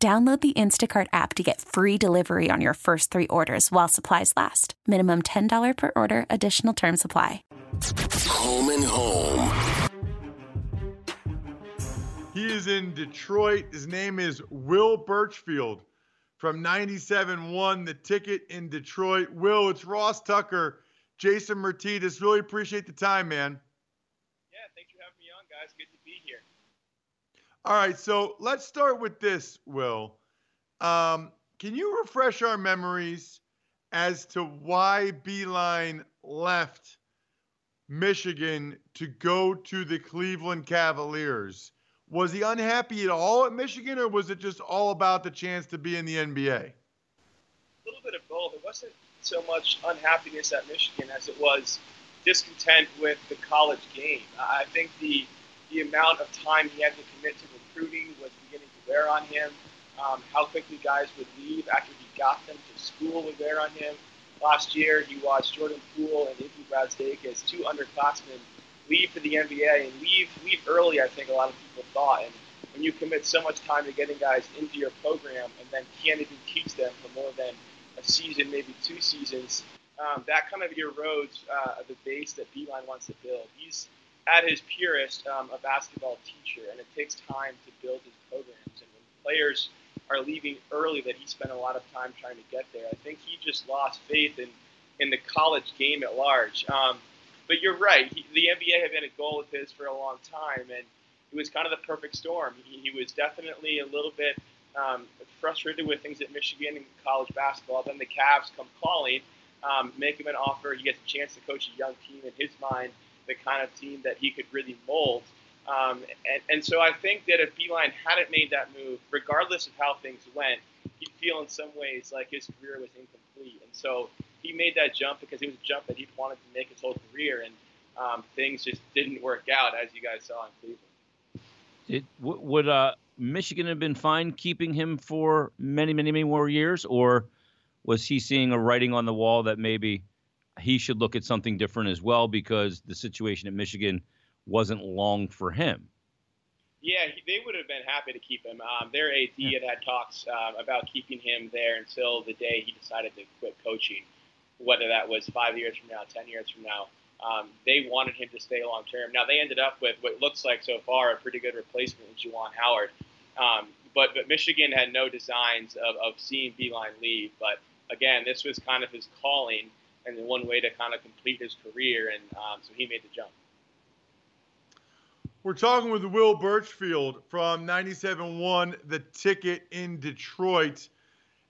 Download the Instacart app to get free delivery on your first three orders while supplies last. Minimum $10 per order, additional term supply. Home and home. He is in Detroit. His name is Will Burchfield from 97.1 The Ticket in Detroit. Will, it's Ross Tucker, Jason Myrtetus. Really appreciate the time, man. Yeah, thanks for having me on, guys. Good to be here. All right, so let's start with this, Will. Um, can you refresh our memories as to why Beilein left Michigan to go to the Cleveland Cavaliers? Was he unhappy at all at Michigan, or was it just all about the chance to be in the NBA? A little bit of both. It wasn't so much unhappiness at Michigan as it was discontent with the college game. I think the the amount of time he had to commit to recruiting was beginning to wear on him. Um, how quickly guys would leave after he got them to school would wear on him. Last year, he watched Jordan Poole and Iggy Brazdeikis, two underclassmen, leave for the NBA and leave leave early. I think a lot of people thought. And when you commit so much time to getting guys into your program and then can't even teach them for more than a season, maybe two seasons, um, that kind of erodes uh, the base that Beilein wants to build. He's at his purest um, a basketball teacher, and it takes time to build his programs. And when players are leaving early, that he spent a lot of time trying to get there. I think he just lost faith in in the college game at large. Um, but you're right. He, the NBA had been a goal of his for a long time, and it was kind of the perfect storm. He, he was definitely a little bit um, frustrated with things at Michigan and college basketball. Then the Cavs come calling, um, make him an offer. He gets a chance to coach a young team in his mind the kind of team that he could really mold. Um, and, and so I think that if Beilein hadn't made that move, regardless of how things went, he'd feel in some ways like his career was incomplete. And so he made that jump because it was a jump that he wanted to make his whole career, and um, things just didn't work out as you guys saw in Cleveland. It, w- would uh, Michigan have been fine keeping him for many, many, many more years, or was he seeing a writing on the wall that maybe he should look at something different as well because the situation at Michigan wasn't long for him. Yeah, he, they would have been happy to keep him. Um, their AD had had talks um, about keeping him there until the day he decided to quit coaching, whether that was five years from now, ten years from now. Um, they wanted him to stay long term. Now they ended up with what looks like so far a pretty good replacement in Juwan Howard. Um, but but Michigan had no designs of, of seeing Beilein leave. But again, this was kind of his calling and the one way to kind of complete his career, and um, so he made the jump. We're talking with Will Burchfield from 97.1 The Ticket in Detroit.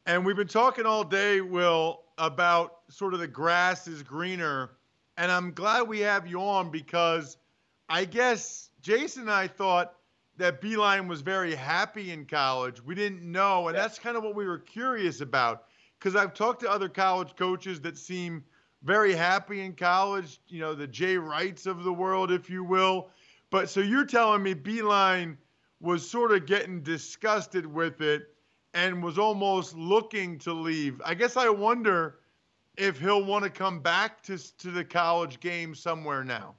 And we've been talking all day, Will, about sort of the grass is greener. And I'm glad we have you on because I guess Jason and I thought that Beilein was very happy in college. We didn't know. And that's kind of what we were curious about because I've talked to other college coaches that seem very happy in college, you know, the Jay Wrights of the world, if you will. But so you're telling me Beilein was sort of getting disgusted with it and was almost looking to leave. I guess I wonder if he'll want to come back to, to the college game somewhere now.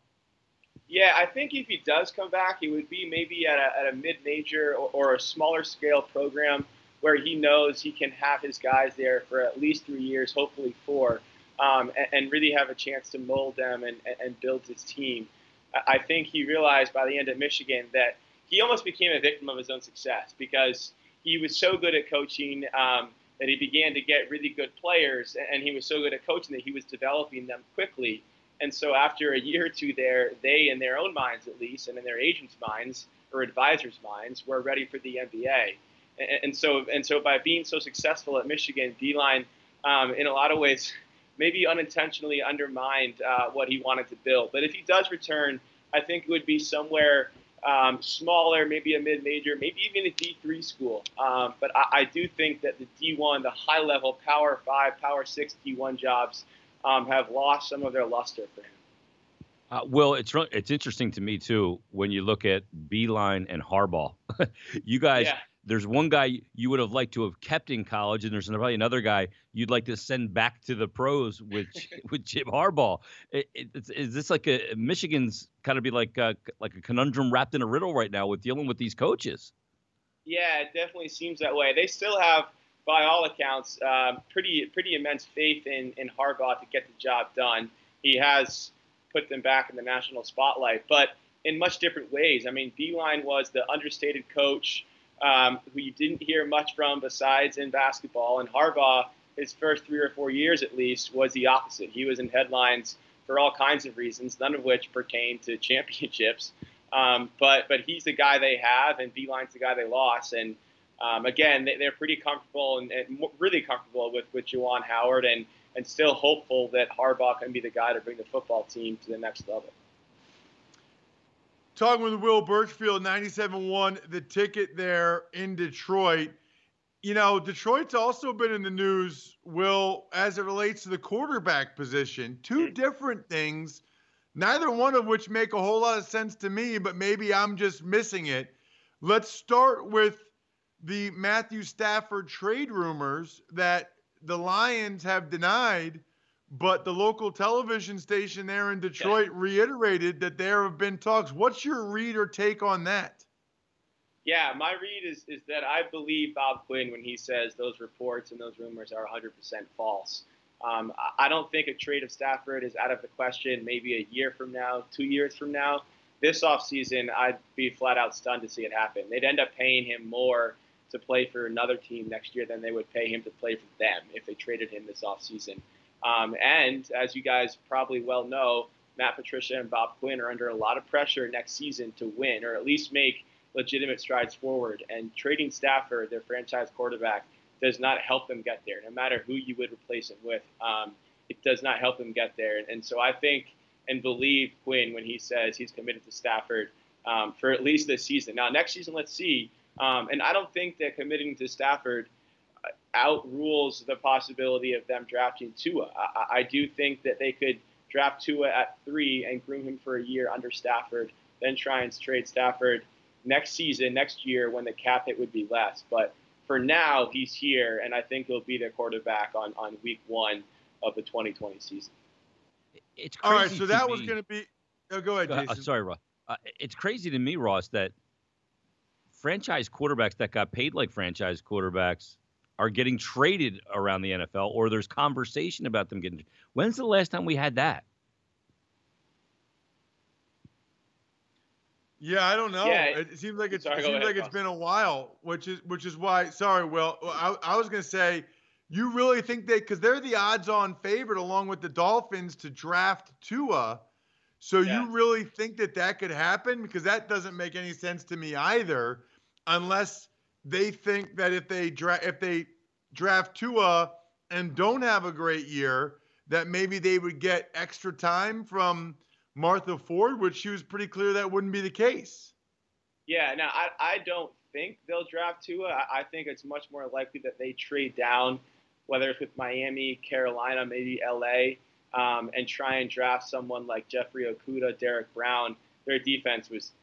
Yeah, I think if he does come back, it would be maybe at a, at a mid major or, or a smaller scale program where he knows he can have his guys there for at least three years, hopefully four, um, and, and, really have a chance to mold them and, and build his team. I think he realized by the end of Michigan that he almost became a victim of his own success because he was so good at coaching um, that he began to get really good players, and he was so good at coaching that he was developing them quickly. And so after a year or two there, they, in their own minds at least, and in their agents' minds or advisors' minds, were ready for the NBA and, so and so by being so successful at Michigan, Beilein, um, in a lot of ways, maybe unintentionally undermined uh, what he wanted to build. But if he does return, I think it would be somewhere um, smaller, maybe a mid-major, maybe even a D3 school. Um, but I, I, do think that the D1, the high-level Power Five, Power Six D1 jobs um, have lost some of their luster for him. Uh, well, it's it's interesting to me too when you look at Beilein and Harbaugh. you guys, yeah. There's one guy you would have liked to have kept in college, and there's probably another guy you'd like to send back to the pros with with Jim Harbaugh. It, it, is this like a Michigan's kind of be like a, like a conundrum wrapped in a riddle right now with dealing with these coaches? Yeah, it definitely seems that way. They still have, by all accounts, um, pretty pretty immense faith in in Harbaugh to get the job done. He has put them back in the national spotlight, but in much different ways. I mean, Beilein was the understated coach um, who you didn't hear much from besides in basketball, and Harbaugh, his first three or four years at least, was the opposite. He was in headlines for all kinds of reasons, none of which pertain to championships. Um, but but he's the guy they have, and Beilein's the guy they lost. And um, again, they, are pretty comfortable and, and, really comfortable with with Juwan Howard, and and still hopeful that Harbaugh can be the guy to bring the football team to the next level. Talking with Will Burchfield, 97-1, the ticket there in Detroit. You know, Detroit's also been in the news, Will, as it relates to the quarterback position. Two mm. different things, neither one of which make a whole lot of sense to me, but maybe I'm just missing it. Let's start with the Matthew Stafford trade rumors that the Lions have denied, but the local television station there in Detroit yeah. reiterated that there have been talks. What's your read or take on that? Yeah, my read is, is that I believe Bob Quinn when he says those reports and those rumors are 100% false. Um, I don't think a trade of Stafford is out of the question maybe a year from now, two years from now. This offseason, I'd be flat out stunned to see it happen. They'd end up paying him more to play for another team next year than they would pay him to play for them if they traded him this offseason. Um, and as you guys probably well know, Matt Patricia and Bob Quinn are under a lot of pressure next season to win or at least make legitimate strides forward. And trading Stafford, their franchise quarterback, does not help them get there. No matter who you would replace him with, um, it does not help them get there. And so I think and believe Quinn when he says he's committed to Stafford um, for at least this season. Now, next season, let's see. Um, and I don't think that committing to Stafford outrules the possibility of them drafting Tua. I, I, do think that they could draft Tua at three and groom him for a year under Stafford, then try and trade Stafford next season, next year, when the cap hit would be less. But for now, he's here, and I think he'll be their quarterback on, on week one of the 2020 season. It's all right. So that me. was going to be. Oh, go ahead, Jason. Uh, sorry, Ross. Uh, it's crazy to me, Ross, that franchise quarterbacks that got paid like franchise quarterbacks are getting traded around the NFL, or there's conversation about them getting. When's the last time we had that? Yeah, I don't know. Yeah, it seems like it's sorry, it seems ahead, like it's been a while, which is which is why. Sorry, Will. I, I was gonna say, you really think they because they're the odds-on favorite along with the Dolphins to draft Tua. So yeah. you really think that that could happen? Because that doesn't make any sense to me either unless they think that if they draft if they draft Tua and don't have a great year, that maybe they would get extra time from Martha Ford, which she was pretty clear that wouldn't be the case. Yeah, now I, I don't think they'll draft Tua. I, I think it's much more likely that they trade down, whether it's with Miami, Carolina, maybe LA, um, and try and draft someone like Jeffrey Okudah, Derrick Brown. Their defense was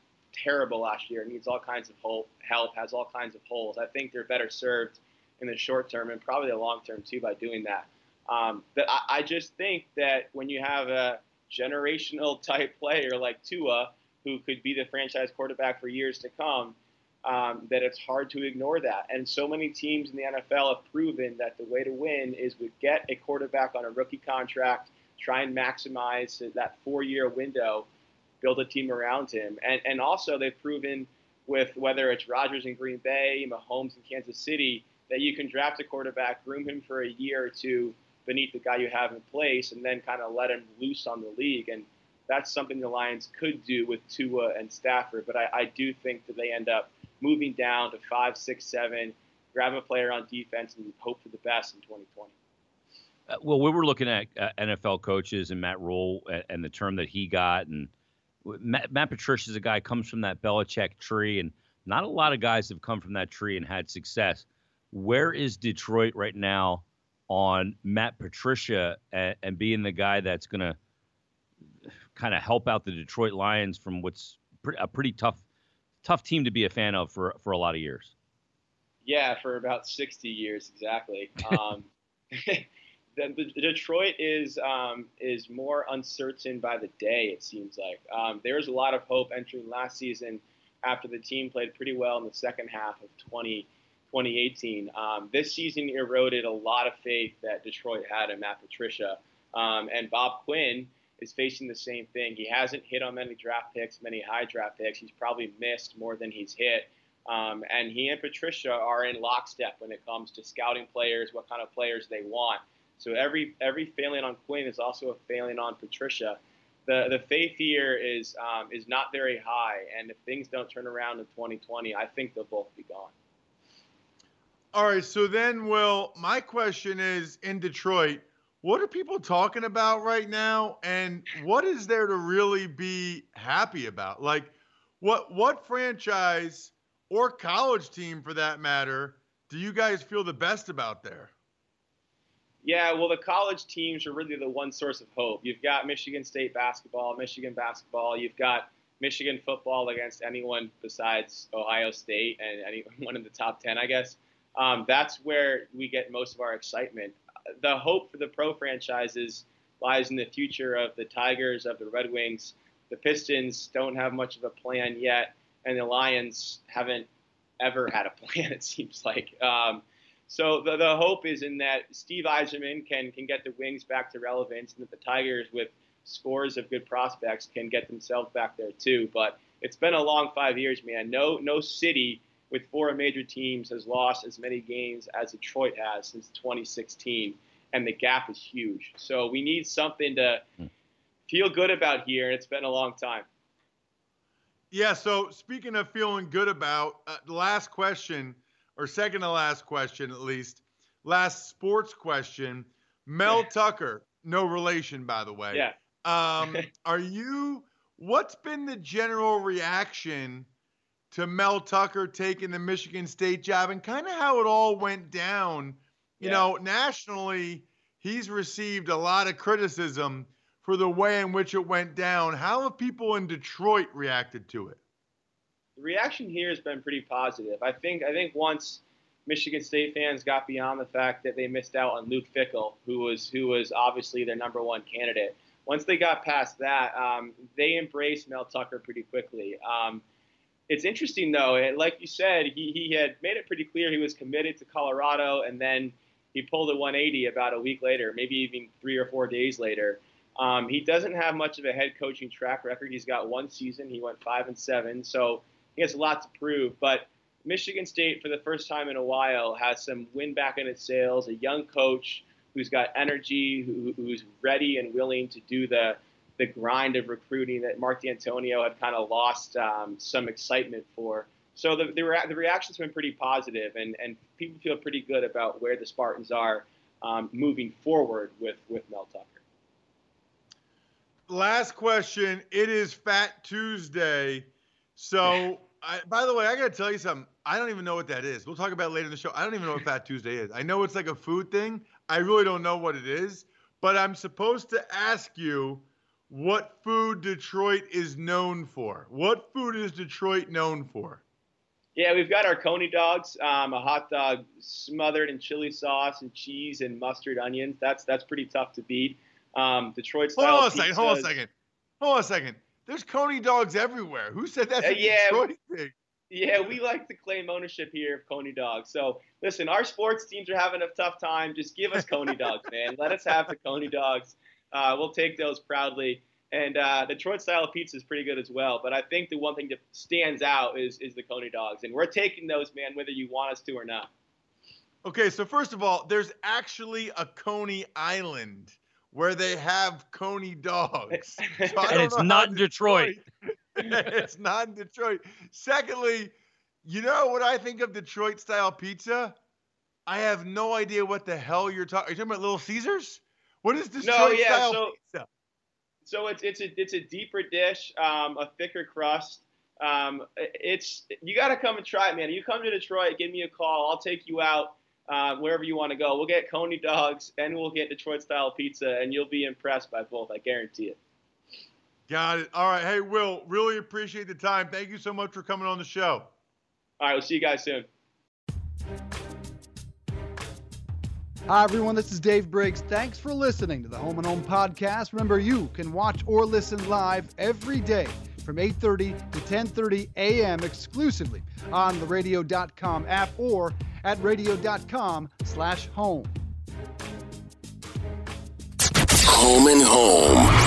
terrible last year, needs all kinds of help, has all kinds of holes. I think they're better served in the short term and probably the long term too by doing that. Um, but I, I just think that when you have a generational type player like Tua, who could be the franchise quarterback for years to come, um, that it's hard to ignore that. And so many teams in the NFL have proven that the way to win is we get a quarterback on a rookie contract, try and maximize that four year window, build a team around him. And, and also, they've proven with whether it's Rodgers in Green Bay, Mahomes in Kansas City, that you can draft a quarterback, groom him for a year or two beneath the guy you have in place, and then kind of let him loose on the league. And that's something the Lions could do with Tua and Stafford. But I, I do think that they end up moving down to five, six, seven, grab a player on defense, and hope for the best in 2020. Uh, well, we were looking at uh, NFL coaches and Matt Rhule and, and, the term that he got, and Matt, Matt Patricia is a guy comes from that Belichick tree, and not a lot of guys have come from that tree and had success. Where is Detroit right now on Matt Patricia and, and being the guy that's going to kind of help out the Detroit Lions from what's a pretty tough tough team to be a fan of for for a lot of years. Yeah, for about 60 years exactly. Um, the, the, Detroit is um, is more uncertain by the day. It seems like um, there was a lot of hope entering last season after the team played pretty well in the second half of 20, 2018. Um, this season eroded a lot of faith that Detroit had in Matt Patricia, um, and Bob Quinn is facing the same thing. He hasn't hit on many draft picks, many high draft picks. He's probably missed more than he's hit. Um, and he and Patricia are in lockstep when it comes to scouting players, what kind of players they want. So every every failing on Quinn is also a failing on Patricia. The the faith here is um, is not very high, and if things don't turn around in 2020, I think they'll both be gone. All right. So then, Will, my question is in Detroit what are people talking about right now and what is there to really be happy about like what what franchise or college team for that matter do you guys feel the best about there yeah well the college teams are really the one source of hope you've got michigan state basketball michigan basketball you've got michigan football against anyone besides ohio state and anyone in the top 10 i guess um, that's where we get most of our excitement the hope for the pro franchises lies in the future of the Tigers, of the Red Wings. The Pistons don't have much of a plan yet, and the Lions haven't ever had a plan. It seems like. Um, so the, the hope is in that Steve Yzerman can can get the Wings back to relevance, and that the Tigers, with scores of good prospects, can get themselves back there too. But it's been a long five years, man. No no city with four major teams, has lost as many games as Detroit has since 2016, and the gap is huge. So we need something to feel good about here, and it's been a long time. Yeah. So speaking of feeling good about, uh, the last question, or second to last question at least, last sports question, Mel Tucker, no relation by the way. Yeah. Um, are you? What's been the general reaction? to Mel Tucker taking the Michigan State job and kind of how it all went down. You yeah. know, nationally, he's received a lot of criticism for the way in which it went down. How have people in Detroit reacted to it? The reaction here has been pretty positive. I think I think once Michigan State fans got beyond the fact that they missed out on Luke Fickell, who was who was obviously their number one candidate. Once they got past that, um, they embraced Mel Tucker pretty quickly. Um, it's interesting though, like you said, he, he had made it pretty clear he was committed to Colorado, and then he pulled a 180 about a week later, maybe even three or four days later. Um, he doesn't have much of a head coaching track record. He's got one season. He went five and seven, so he has a lot to prove. But Michigan State, for the first time in a while, has some wind back in its sails. A young coach who's got energy, who, who's ready and willing to do the the grind of recruiting that Mark Dantonio had kind of lost um, some excitement for. So the, the, rea- the, reaction's been pretty positive, and, and people feel pretty good about where the Spartans are um, moving forward with, with Mel Tucker. Last question. It is Fat Tuesday. So, I, by the way, I got to tell you something. I don't even know what that is. We'll talk about later in the show. I don't even know what Fat Tuesday is. I know it's like a food thing. I really don't know what it is. But I'm supposed to ask you – what food Detroit is known for. What food is Detroit known for? Yeah, we've got our coney dogs, um, a hot dog smothered in chili sauce and cheese and mustard onions. That's that's pretty tough to beat. Um, Detroit style. Hold on a second. Hold on a second. Hold on a second. There's coney dogs everywhere. Who said that's uh, a yeah, Detroit thing? Yeah, we like to claim ownership here of Coney Dogs. So listen, our sports teams are having a tough time. Just give us Coney Dogs, man. Let us have the Coney Dogs. Uh, we'll take those proudly. And uh, Detroit style pizza is pretty good as well. But I think the one thing that stands out is is the Coney dogs, and we're taking those, man, whether you want us to or not. Okay, so first of all, there's actually a Coney Island where they have Coney dogs. So and it's not in Detroit. Detroit. it's not in Detroit. Secondly, you know what I think of Detroit style pizza? I have no idea what the hell you're talking. Are you talking about Little Caesars? What is Detroit no, yeah, style so, pizza? So it's it's a it's a deeper dish, um, a thicker crust. Um, it's you got to come and try it, man. You come to Detroit, give me a call. I'll take you out uh, wherever you want to go. We'll get Coney dogs and we'll get Detroit style pizza, and you'll be impressed by both. I guarantee it. Got it. All right. Hey, Will, really appreciate the time. Thank you so much for coming on the show. All right. We'll see you guys soon. Hi, everyone. This is Dave Briggs. Thanks for listening to the Home and Home podcast. Remember, you can watch or listen live every day from 8:30 to 10:30 a.m. exclusively on the radio.com app or at radio.com/home. Home and Home.